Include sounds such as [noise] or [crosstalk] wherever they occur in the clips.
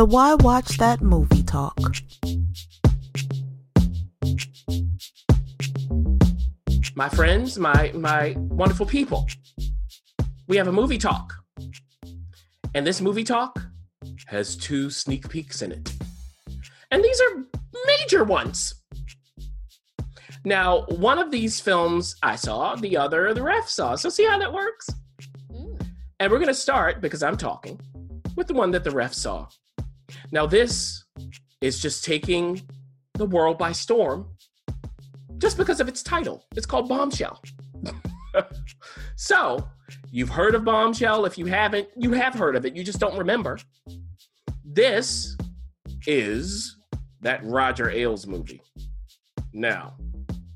The Why Watch That Movie Talk. My friends, my my wonderful people. We have a movie talk. And this movie talk has two sneak peeks in it. And these are major ones. Now, one of these films I saw, the other the ref saw. So see how that works? Mm. And we're going to start because I'm talking with the one that the ref saw. Now, this is just taking the world by storm just because of its title. It's called Bombshell. [laughs] so, you've heard of Bombshell. If you haven't, you have heard of it. You just don't remember. This is that Roger Ailes movie. Now,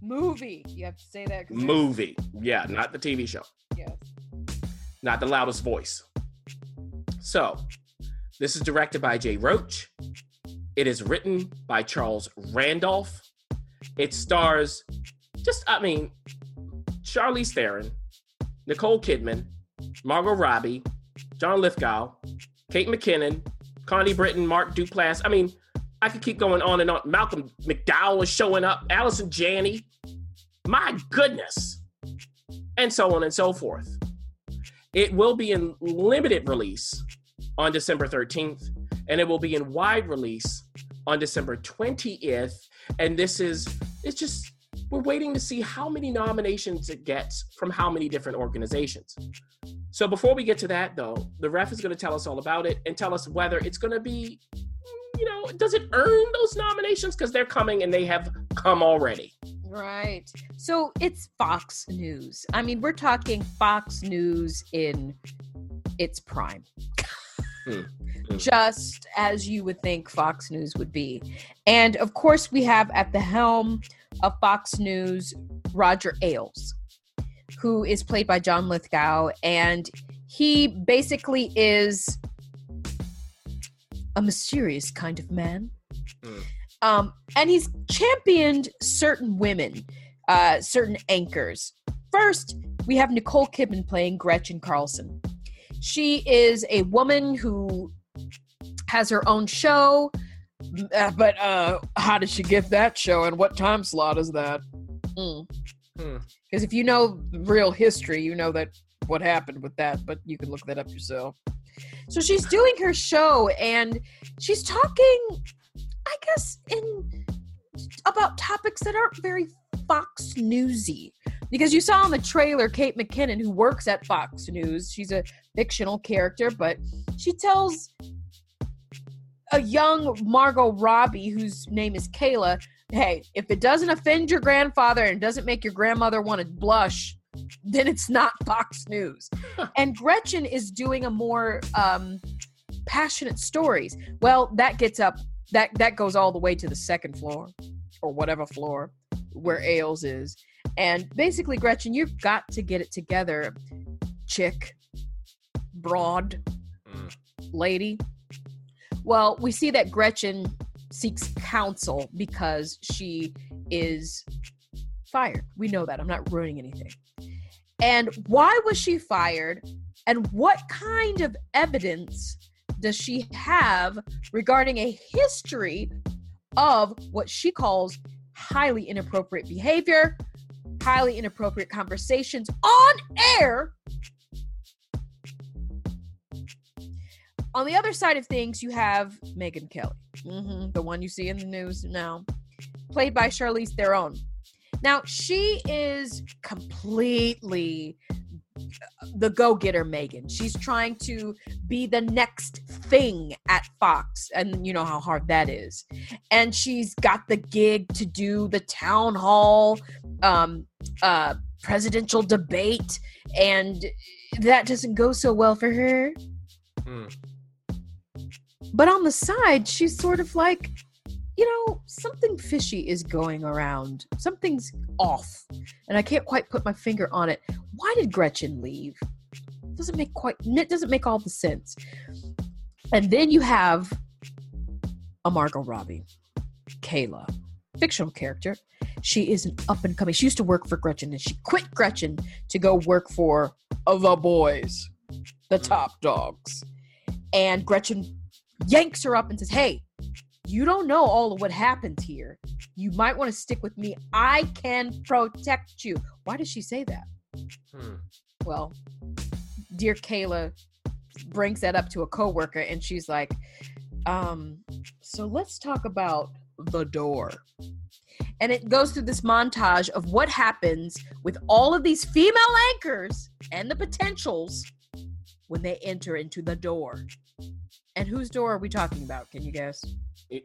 movie. You have to say that. Movie. Yeah, not the TV show. Yes. Not the loudest voice. So, this is directed by Jay Roach. It is written by Charles Randolph. It stars just, I mean, Charlize Theron, Nicole Kidman, Margot Robbie, John Lithgow, Kate McKinnon, Connie Britton, Mark Duplass. I mean, I could keep going on and on. Malcolm McDowell is showing up, Allison Janney. My goodness. And so on and so forth. It will be in limited release on December 13th, and it will be in wide release on December 20th. And this is, it's just, we're waiting to see how many nominations it gets from how many different organizations. So before we get to that, though, the ref is going to tell us all about it and tell us whether it's going to be, you know, does it earn those nominations? Because they're coming and they have come already. Right. So it's Fox News. I mean, we're talking Fox News in its prime. [laughs] Mm, mm. Just as you would think Fox News would be. And of course, we have at the helm of Fox News Roger Ailes, who is played by John Lithgow. And he basically is a mysterious kind of man. Mm. Um, and he's championed certain women, uh, certain anchors. First, we have Nicole Kidman playing Gretchen Carlson. She is a woman who has her own show. Uh, but uh, how did she get that show and what time slot is that? Because mm. hmm. if you know real history, you know that what happened with that, but you can look that up yourself. So she's doing her show and she's talking, I guess, in about topics that aren't very Fox Newsy because you saw in the trailer Kate McKinnon, who works at Fox News. She's a fictional character, but she tells a young Margot Robbie, whose name is Kayla, hey, if it doesn't offend your grandfather and doesn't make your grandmother want to blush, then it's not Fox News. and Gretchen is doing a more um, passionate stories. Well, that gets up that that goes all the way to the second floor or whatever floor where Ailes is. And basically, Gretchen, you've got to get it together, chick, broad, mm. lady. Well, we see that Gretchen seeks counsel because she is fired. We know that. I'm not ruining anything. And why was she fired? And what kind of evidence does she have regarding a history of what she calls highly inappropriate behavior, highly inappropriate conversations on air. On the other side of things, you have Megyn Kelly, mm-hmm, the one you see in the news now, played by Charlize Theron. Now, she is completely the go getter Megyn. She's trying to be the next thing at Fox. And you know how hard that is. And she's got the gig to do the town hall um, uh, presidential debate. And that doesn't go so well for her. Mm. But on the side, she's sort of like, you know, something fishy is going around. Something's off. And I can't quite put my finger on it. Why did Gretchen leave? doesn't make quite it doesn't make all the sense. And then you have a Margot Robbie, Kayla, fictional character. She is an up and coming. She used to work for Gretchen and she quit Gretchen to go work for the boys, the top dogs. And Gretchen yanks her up and says, Hey, you don't know all of what happened here. You might want to stick with me. I can protect you. Why does she say that? Hmm. Well, dear Kayla brings that up to a coworker and she's like, um, so let's talk about the door. And it goes through this montage of what happens with all of these female anchors and the potentials when they enter into the door. And whose door are we talking about? Can you guess?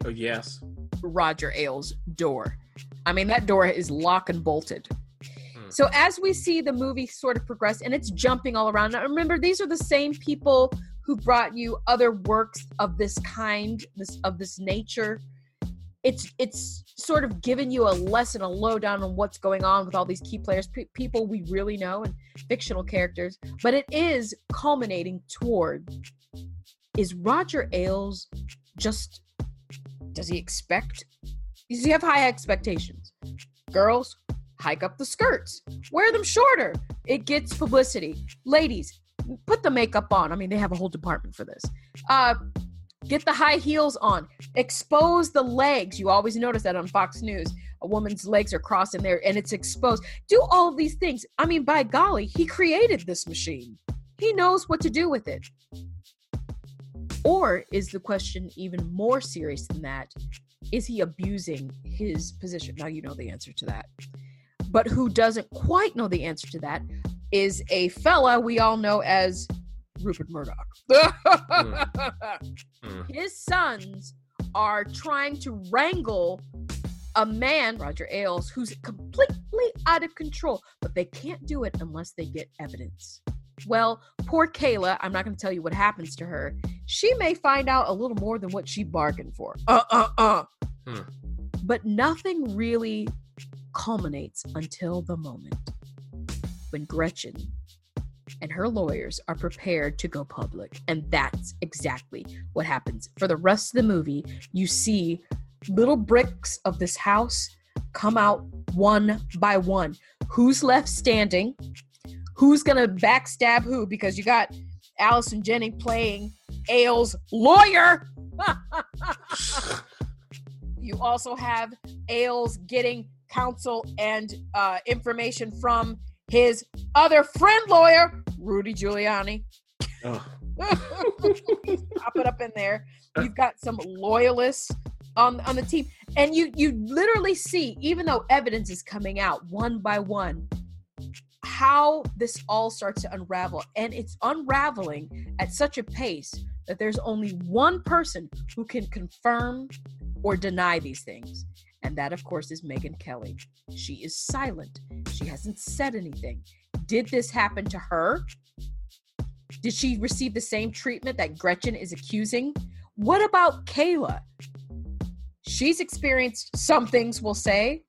Uh, yes. Roger Ailes' door. I mean, that door is lock and bolted. Hmm. So as we see the movie sort of progress, and it's jumping all around. Now, remember, these are the same people who brought you other works of this kind, this of this nature. It's it's sort of given you a lesson, a lowdown on what's going on with all these key players, pe- people we really know, and fictional characters. But it is culminating toward: is Roger Ailes just does he expect? Does he have high expectations? Girls, hike up the skirts, wear them shorter. It gets publicity. Ladies, put the makeup on. I mean, they have a whole department for this. Uh, get the high heels on. Expose the legs. You always notice that on Fox News. A woman's legs are crossing there and it's exposed. Do all of these things. I mean, by golly, he created this machine. He knows what to do with it. Or is the question even more serious than that? Is he abusing his position? Now, you know the answer to that. But who doesn't quite know the answer to that is a fella we all know as Rupert Murdoch. [laughs] Mm. His sons are trying to wrangle a man, Roger Ailes, who's completely out of control, but they can't do it unless they get evidence. Well, poor Kayla, I'm not going to tell you what happens to her. She may find out a little more than what she bargained for. Uh uh uh. Hmm. But nothing really culminates until the moment when Gretchen and her lawyers are prepared to go public. And that's exactly what happens. For the rest of the movie, you see little bricks of this house come out one by one. Who's left standing? Who's gonna backstab who? Because you got Allison Jennings playing Ailes' lawyer. [laughs] you also have Ailes getting counsel and uh, information from his other friend lawyer, Rudy Giuliani. Oh. [laughs] Pop it up in there. You've got some loyalists on on the team, and you you literally see, even though evidence is coming out one by one, how this all starts to unravel, and it's unraveling at such a pace that there's only one person who can confirm or deny these things. And that, of course, is Megyn Kelly. She is silent. She hasn't said anything. Did this happen to her? Did she receive the same treatment that Gretchen is accusing? What about Kayla? She's experienced some things, we'll say.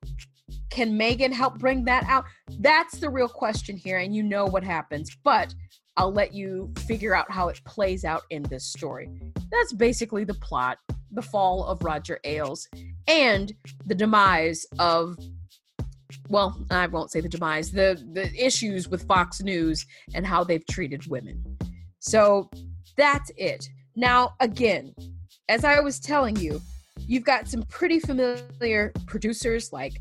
Can Megyn help bring that out? That's the real question here, and you know what happens. But I'll let you figure out how it plays out in this story. That's basically the plot the fall of Roger Ailes and the demise of well, I won't say the demise, the the issues with Fox News and how they've treated women. So that's it. Now, again, as I was telling you, you've got some pretty familiar producers like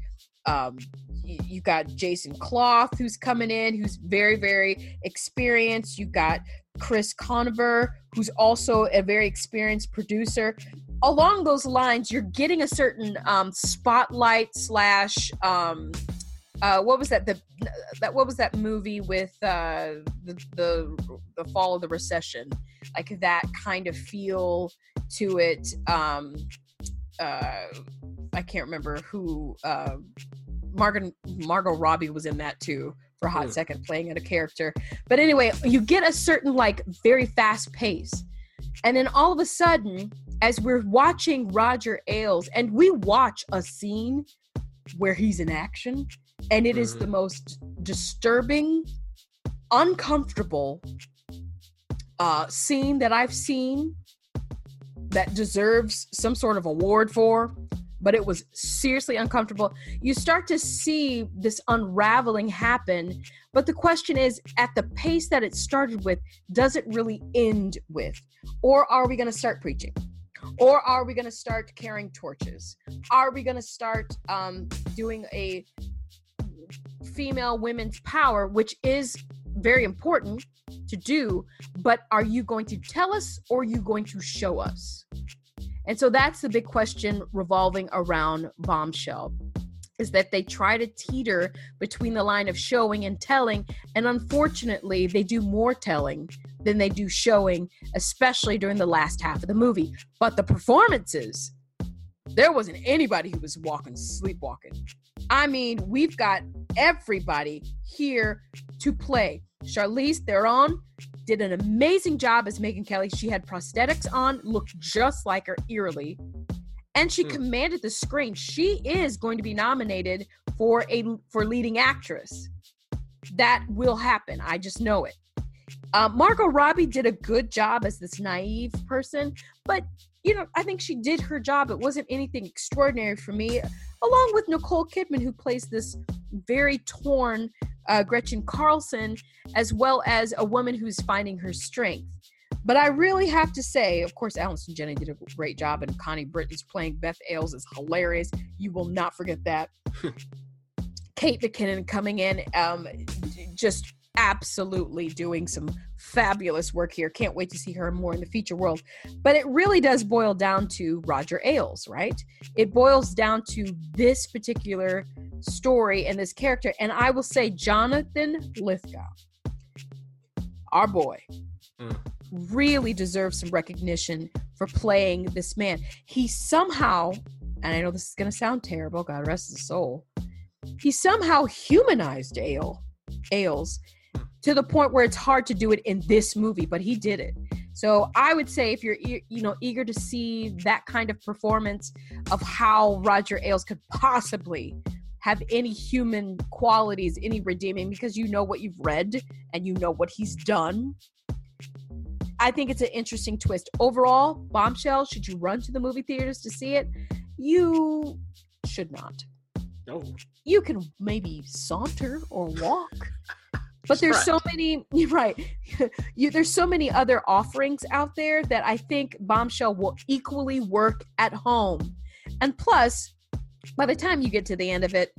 um y- you got Jason Cloth who's coming in who's very very experienced You've got Chris Conover who's also a very experienced producer along those lines you're getting a certain um spotlight slash um uh what was that the that what was that movie with uh the the the fall of the recession like that kind of feel to it um uh I can't remember who uh Margot Margot Robbie was in that too for a hot Hmm. second playing at a character. But anyway, you get a certain like very fast pace. And then all of a sudden, as we're watching Roger Ailes, and we watch a scene where he's in action, and it is the Mhm. most disturbing, uncomfortable uh, scene that I've seen that deserves some sort of award for, but it was seriously uncomfortable. You start to see this unraveling happen, but the question is at the pace that it started with, does it really end with? Or are we going to start preaching? Or are we going to start carrying torches? Are we going to start um, doing a female women's power, which is very important to do, but are you going to tell us or are you going to show us? And so that's the big question revolving around Bombshell is that they try to teeter between the line of showing and telling. And unfortunately, they do more telling than they do showing, especially during the last half of the movie. But the performances, there wasn't anybody who was walking, sleepwalking. I mean, we've got everybody here to play. Charlize Theron did an amazing job as Megyn Kelly. She had prosthetics on, looked just like her eerily, and she Hmm. commanded the screen. She is going to be nominated for a for leading actress. That will happen. I just know it. Uh, Margot Robbie did a good job as this naive person, but you know, I think she did her job. It wasn't anything extraordinary for me. Along with Nicole Kidman, who plays this very torn uh, Gretchen Carlson, as well as a woman who's finding her strength. But I really have to say, of course, Allison Janney did a great job, and Connie Britton's playing Beth Ailes is hilarious. You will not forget that. [laughs] Kate McKinnon coming in, um, just absolutely doing some fabulous work here. Can't wait to see her more in the feature world. But it really does boil down to Roger Ailes, right? It boils down to this particular story and this character. And I will say, Jonathan Lithgow, our boy, Mm. Really deserves some recognition for playing this man. He somehow, and I know this is going to sound terrible, God rest his soul, he somehow humanized Ale, Ailes to the point where it's hard to do it in this movie, but he did it. So I would say if you're you know eager to see that kind of performance of how Roger Ailes could possibly have any human qualities, any redeeming, because you know what you've read and you know what he's done. I think it's an interesting twist. Overall, Bombshell, should you run to the movie theaters to see it? You should not. Oh, You can maybe saunter or walk. [laughs] But there's try. so many [laughs] right. you there's so many other offerings out there that I think Bombshell will equally work at home. And plus, by the time you get to the end of it,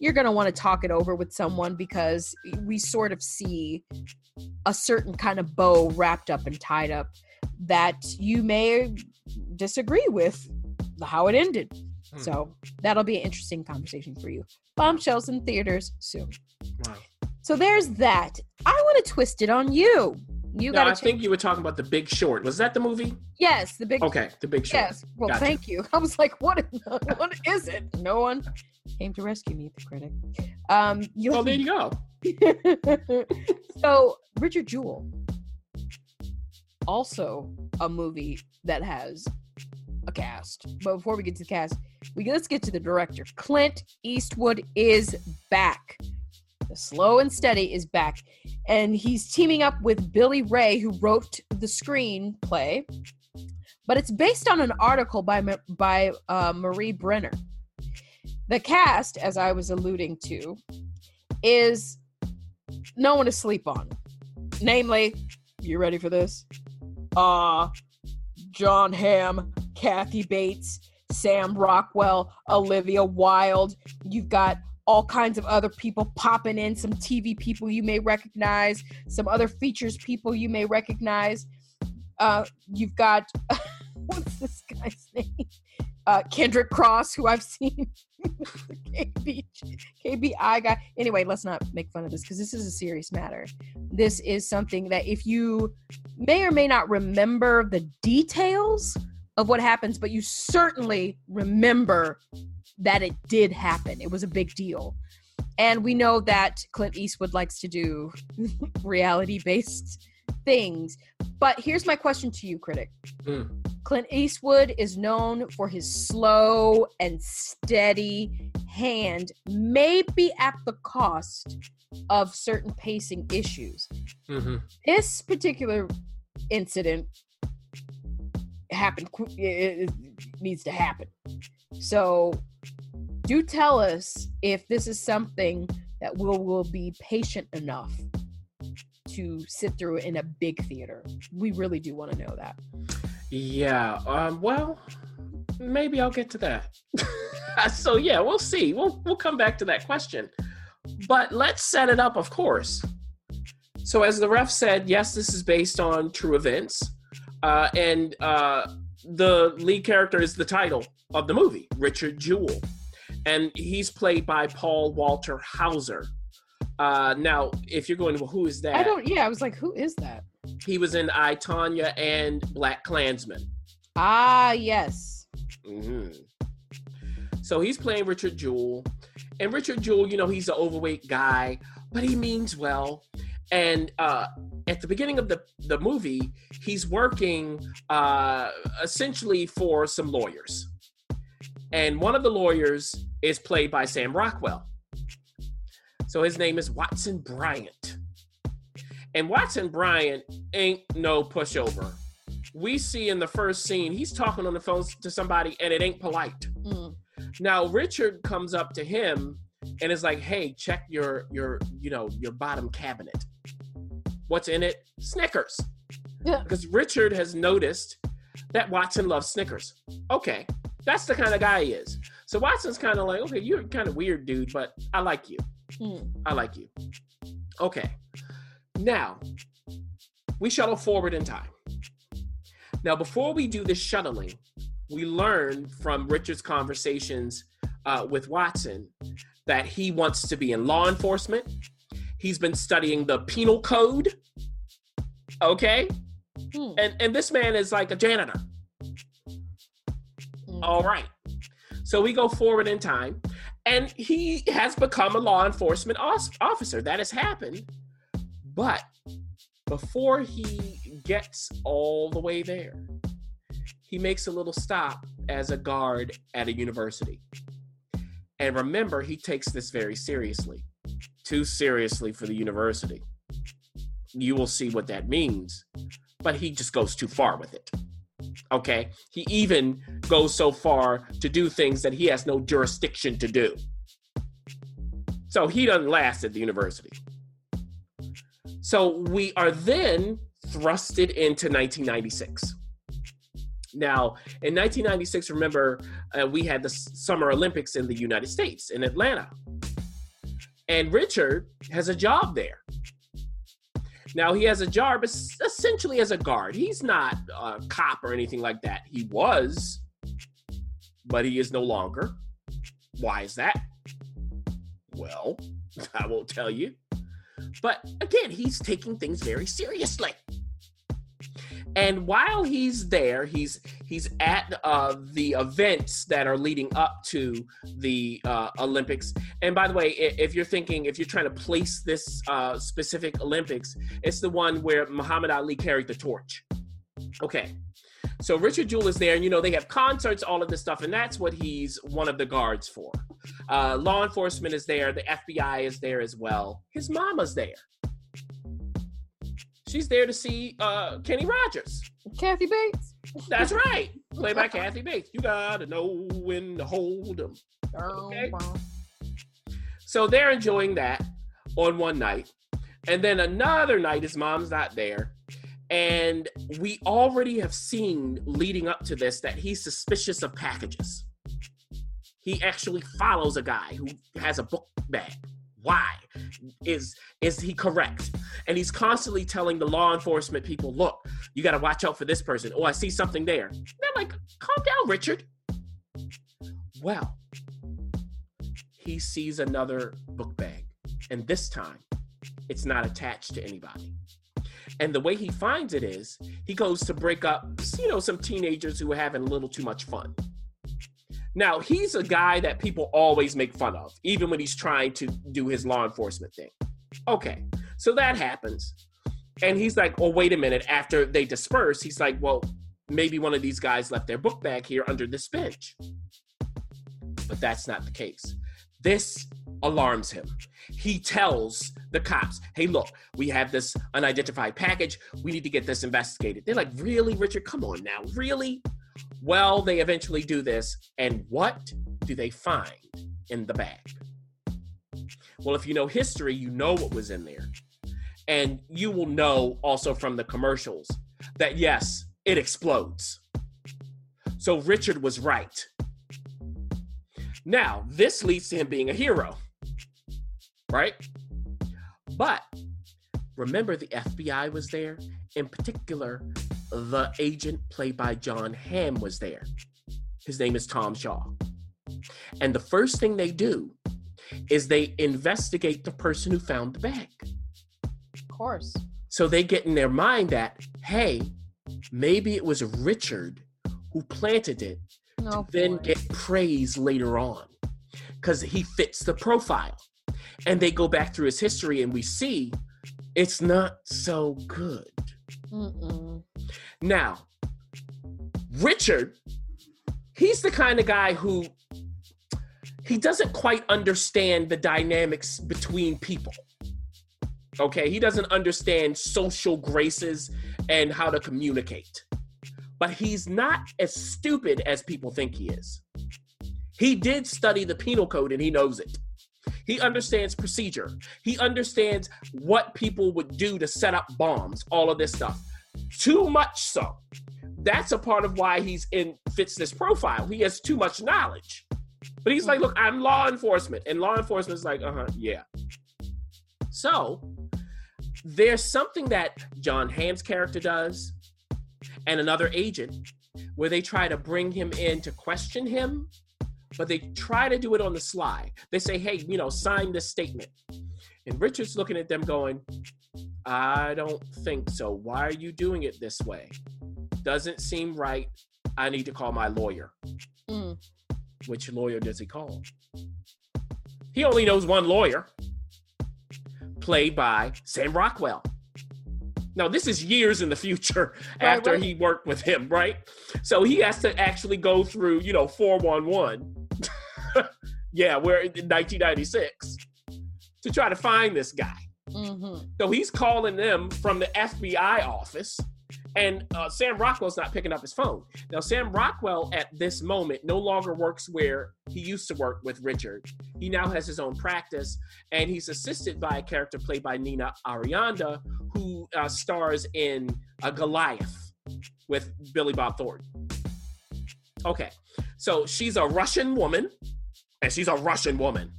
you're going to want to talk it over with someone because we sort of see a certain kind of bow wrapped up and tied up that you may disagree with how it ended. Hmm. So that'll be an interesting conversation for you. Bombshells in theaters soon. wow. So there's that. I want to twist it on you. You No, I to think you were talking about the Big Short. Was that the movie? Yes, the big Okay, the Big Short. Yes. Well, Gotcha. thank you. [laughs] I was like, what? is- [laughs] what is it? No one came to rescue me, the critic. Um, you Oh, there you [laughs] go. so Richard Jewell, also a movie that has a cast. But before we get to the cast, we let's get to the director. Clint Eastwood is back. The slow and steady is back, and he's teaming up with Billy Ray, who wrote the screenplay. But it's based on an article by by uh, Marie Brenner. The cast, as I was alluding to, is no one to sleep on. Namely, you ready for this? Uh Jon Hamm, Kathy Bates, Sam Rockwell, Olivia Wilde. You've got all kinds of other people popping in, some TV people you may recognize, some other features people you may recognize. Uh, you've got [laughs] what's this guy's name? Uh, Kendrick Cross, who I've [laughs] seen KB, KBI guy. Anyway, let's not make fun of this because this is a serious matter. This is something that if you may or may not remember the details of what happens, but you certainly remember that it did happen. It was a big deal. And we know that Clint Eastwood likes to do [laughs] reality based things. But here's my question to you, critic. Mm. Clint Eastwood is known for his slow and steady hand, maybe at the cost of certain pacing issues. hmm This particular incident happened, qu- it, it needs to happen. So, do tell us if this is something that we'll, will be patient enough to sit through in a big theater. We really do want to know that. Yeah. Um. Well, maybe I'll get to that. [laughs] so yeah, we'll see. We'll we'll come back to that question. But let's set it up, of course. So as the ref said, yes, this is based on true events, uh, and uh, the lead character is the title of the movie, Richard Jewell, and he's played by Paul Walter Hauser. Uh, now, if you're going, well, who is that? I don't, yeah, I was like, who is that? He was in I Tonya and BlacKkKlansman. Ah, yes. Mm-hmm. So he's playing Richard Jewell, and Richard Jewell, you know, he's an overweight guy, but he means well. And uh, at the beginning of the the movie, he's working uh, essentially for some lawyers, and one of the lawyers is played by Sam Rockwell. So his name is Watson Bryant. And Watson Bryant ain't no pushover. We see in the first scene, he's talking on the phone to somebody and it ain't polite. Mm. Now Richard comes up to him and is like, "Hey, check your your you know your bottom cabinet. What's in it? Snickers." Yeah. Because Richard has noticed that Watson loves Snickers. Okay, that's the kind of guy he is. So Watson's kind of like, "Okay, you're kind of weird, dude, but I like you. Mm. I like you." Okay, now we shuttle forward in time. Now, before we do this shuttling, we learn from Richard's conversations uh, with Watson that he wants to be in law enforcement. He's been studying the penal code. Okay. Hmm. And, and this man is like a janitor. Mm. All right. So we go forward in time, and he has become a law enforcement officer. That has happened. But before he gets all the way there, he makes a little stop as a guard at a university. And remember, he takes this very seriously. Too seriously for the university. You will see what that means. But he just goes too far with it. Okay? He even goes so far to do things that he has no jurisdiction to do. So he doesn't last at the university. So we are then thrusted into 1996. Now, in 1996, remember, uh, we had the Summer Olympics in the United States, in Atlanta. And Richard has a job there. Now, he has a job es- essentially as a guard. He's not a cop or anything like that. He was, but he is no longer. Why is that? Well, [laughs] I won't tell you. But again, he's taking things very seriously. And while he's there, he's he's at uh, the events that are leading up to the uh, Olympics. And by the way, if you're thinking, if you're trying to place this uh, specific Olympics, it's the one where Muhammad Ali carried the torch. Okay. So Richard Jewell is there, and you know they have concerts, all of this stuff, and that's what he's one of the guards for. Uh, law enforcement is there, the FBI is there as well. His mama's there. She's there to see uh, Kenny Rogers. Kathy Bates. That's right, played by Kathy Bates. You gotta know when to hold them. Okay. So they're enjoying that on one night. And then another night, his mom's not there. And we already have seen leading up to this that he's suspicious of packages. He actually follows a guy who has a book bag. Why? Is is he correct? And he's constantly telling the law enforcement people, look, you gotta watch out for this person. Oh, I see something there. And they're like, calm down, Richard. Well, he sees another book bag, and this time it's not attached to anybody. And the way he finds it is he goes to break up, you know, some teenagers who are having a little too much fun. Now, he's a guy that people always make fun of, even when he's trying to do his law enforcement thing. Okay, so that happens. And he's like, "Oh, wait a minute." After they disperse, he's like, "Well, maybe one of these guys left their book bag here under this bench." But that's not the case. This alarms him. He tells the cops, hey, look, we have this unidentified package. We need to get this investigated. They're like, really, Richard? Come on now. Really? Well, they eventually do this. And what do they find in the bag? Well, if you know history, you know what was in there. And you will know also from the commercials that yes, it explodes. So Richard was right. Now, this leads to him being a hero, right? But remember, the FBI was there. In particular, the agent played by Jon Hamm was there. His name is Tom Shaw. And the first thing they do is they investigate the person who found the bag. Of course. So they get in their mind that, hey, maybe it was Richard who planted it Oh, to then get praise later on because he fits the profile. And they go back through his history and we see it's not so good. Mm-mm. Now, Richard, he's the kind of guy who he doesn't quite understand the dynamics between people. Okay, he doesn't understand social graces and how to communicate. But he's not as stupid as people think he is. He did study the penal code and he knows it. He understands procedure. He understands what people would do to set up bombs, all of this stuff. Too much so. That's a part of why he's in fits this profile. He has too much knowledge. But he's like, look, I'm law enforcement. And law enforcement is like, uh-huh, yeah. So there's something that Jon Hamm's character does and another agent where they try to bring him in to question him, but they try to do it on the sly. They say, hey, you know, sign this statement. And Richard's looking at them going, I don't think so. Why are you doing it this way? Doesn't seem right. I need to call my lawyer. Mm. Which lawyer does he call? He only knows one lawyer, played by Sam Rockwell. Now, this is years in the future [laughs] Right, after right. he worked with him, right? So he has to actually go through, you know, 411. [laughs] yeah, we're in 1996 to try to find this guy. Mm-hmm. So he's calling them from the FBI office, and uh, Sam Rockwell's not picking up his phone. Now, Sam Rockwell at this moment no longer works where he used to work with Richard. He now has his own practice, and he's assisted by a character played by Nina Arianda, who uh, stars in uh, Goliath with Billy Bob Thornton. Okay, so she's a Russian woman, and she's a Russian woman.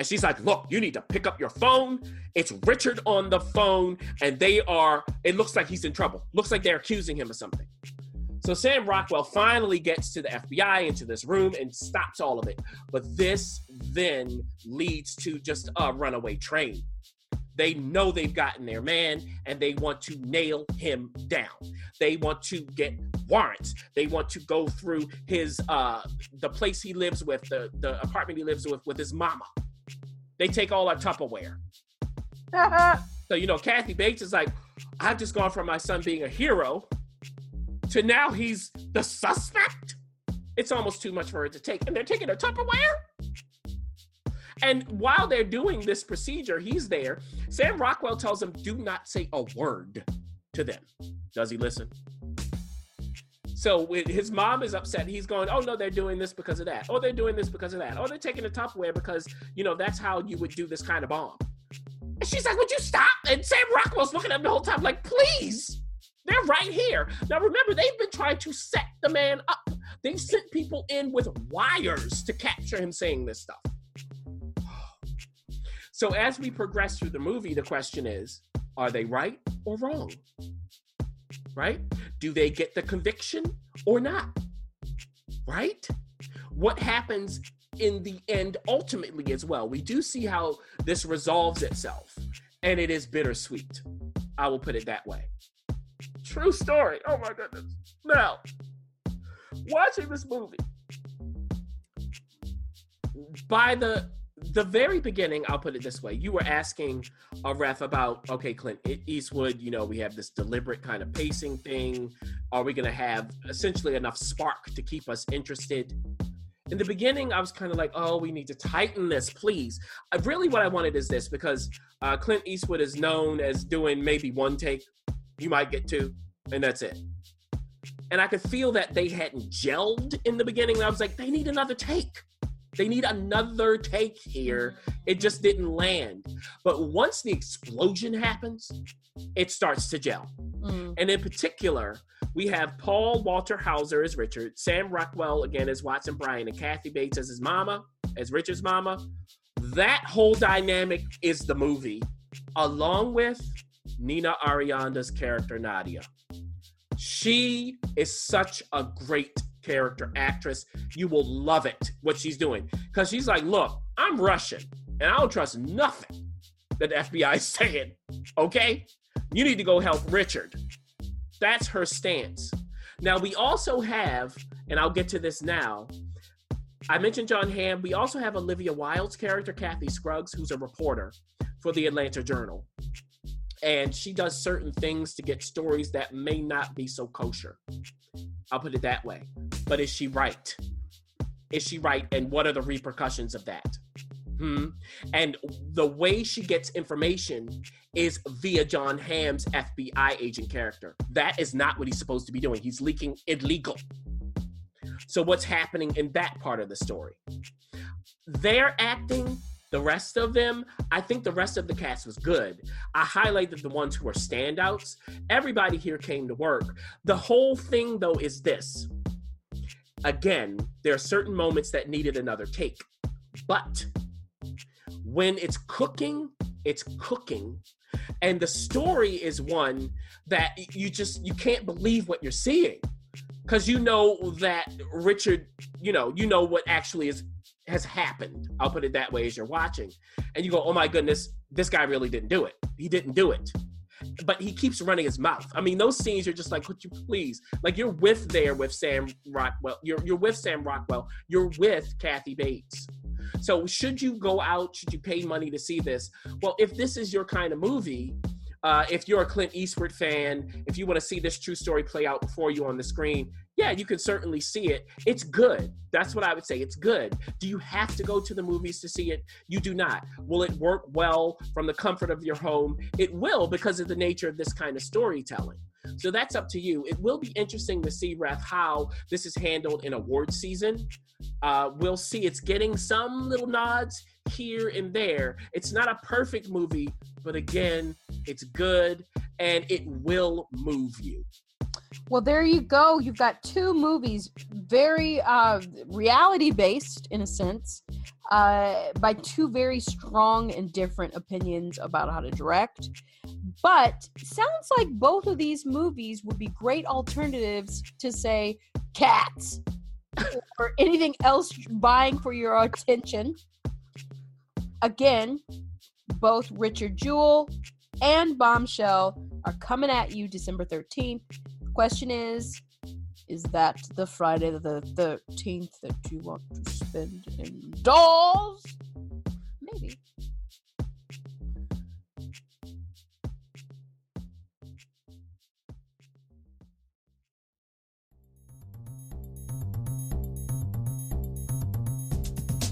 And she's like, look, you need to pick up your phone. It's Richard on the phone, and they are, it looks like he's in trouble. Looks like they're accusing him of something. So Sam Rockwell finally gets to the FBI into this room and stops all of it. But this then leads to just a runaway train. They know they've gotten their man and they want to nail him down. They want to get warrants. They want to go through his uh the place he lives with, the, the apartment he lives with with his mama. They take all our Tupperware. [laughs] So, you know, Kathy Bates is like, I've just gone from my son being a hero to now he's the suspect. It's almost too much for her to take. And they're taking her Tupperware. And while they're doing this procedure, he's there. Sam Rockwell tells him, do not say a word to them. Does he listen? So his mom is upset, he's going, "Oh no, they're doing this because of that. Oh, they're doing this because of that. Oh, they're taking the Tupperware because you know that's how you would do this kind of bomb." And she's like, "Would you stop?" And Sam Rockwell's looking at him the whole time, like, "Please, they're right here." Now remember, they've been trying to set the man up. They sent people in with wires to capture him saying this stuff. [sighs] So as we progress through the movie, the question is, are they right or wrong? Right? Do they get the conviction or not? Right? What happens in the end ultimately as well? We do see how this resolves itself, and it is bittersweet. I will put it that way. True story. Oh my goodness. Now, watching this movie, by the the very beginning, I'll put it this way: you were asking a ref about, okay, Clint Eastwood. You know, we have this deliberate kind of pacing thing. Are we going to have essentially enough spark to keep us interested? In the beginning, I was kind of like, oh, we need to tighten this, please. I, really, what I wanted is this because uh, Clint Eastwood is known as doing maybe one take, you might get two, and that's it. And I could feel that they hadn't gelled in the beginning. I was like, they need another take they need another take here. It just didn't land. But once the explosion happens, it starts to gel. Mm. And in particular, we have Paul Walter Hauser as Richard, Sam Rockwell again as Watson Bryan, and Kathy Bates as his mama, as Richard's mama. That whole dynamic is the movie, along with Nina Arianda's character Nadia. She is such a great character actress. You will love it what she's doing because she's like, look, I'm Russian and I don't trust nothing that the FBI is [laughs] saying. Okay, you need to go help Richard. That's her stance. Now we also have, and I'll get to this now. I mentioned Jon Hamm. We also have Olivia Wilde's character, Kathy Scruggs, who's a reporter for the Atlanta Journal. And she does certain things to get stories that may not be so kosher. I'll put it that way. But is she right? Is she right? And what are the repercussions of that? Hmm. And the way she gets information is via Jon Hamm's FBI agent character. That is not what he's supposed to be doing. He's leaking illegal. So, what's happening in that part of the story? They're acting the rest of them, I think the rest of the cast was good. I highlighted the ones who were standouts. Everybody here came to work. The whole thing, though, is this. Again, there are certain moments that needed another take. But when it's cooking, it's cooking. And the story is one that you just you can't believe what you're seeing. Cause you know that Richard, you know, you know what actually is has happened. I'll put it that way as you're watching. And you go, oh my goodness, this guy really didn't do it. He didn't do it. But he keeps running his mouth. I mean, those scenes you're just like, could you please? Like you're with there with Sam Rockwell. You're you're with Sam Rockwell. You're with Kathy Bates. So should you go out? Should you pay money to see this? Well, if this is your kind of movie, uh, if you're a Clint Eastwood fan, if you want to see this true story play out before you on the screen, yeah, you can certainly see it. It's good. That's what I would say. It's good. Do you have to go to the movies to see it? You do not. Will it work well from the comfort of your home? It will because of the nature of this kind of storytelling. So that's up to you. It will be interesting to see, Ref, how this is handled in award season. Uh, we'll see. It's getting some little nods here and there. It's not a perfect movie, but again, it's good and it will move you. Well, there you go. You've got two movies, very uh, reality based in a sense, uh, by two very strong and different opinions about how to direct. But sounds like both of these movies would be great alternatives to, say, Cats or anything else vying for your attention. Again, both Richard Jewell and Bombshell are coming at you December 13th. Question is Is that the Friday the 13th that you want to spend indoors? Maybe.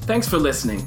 Thanks for listening.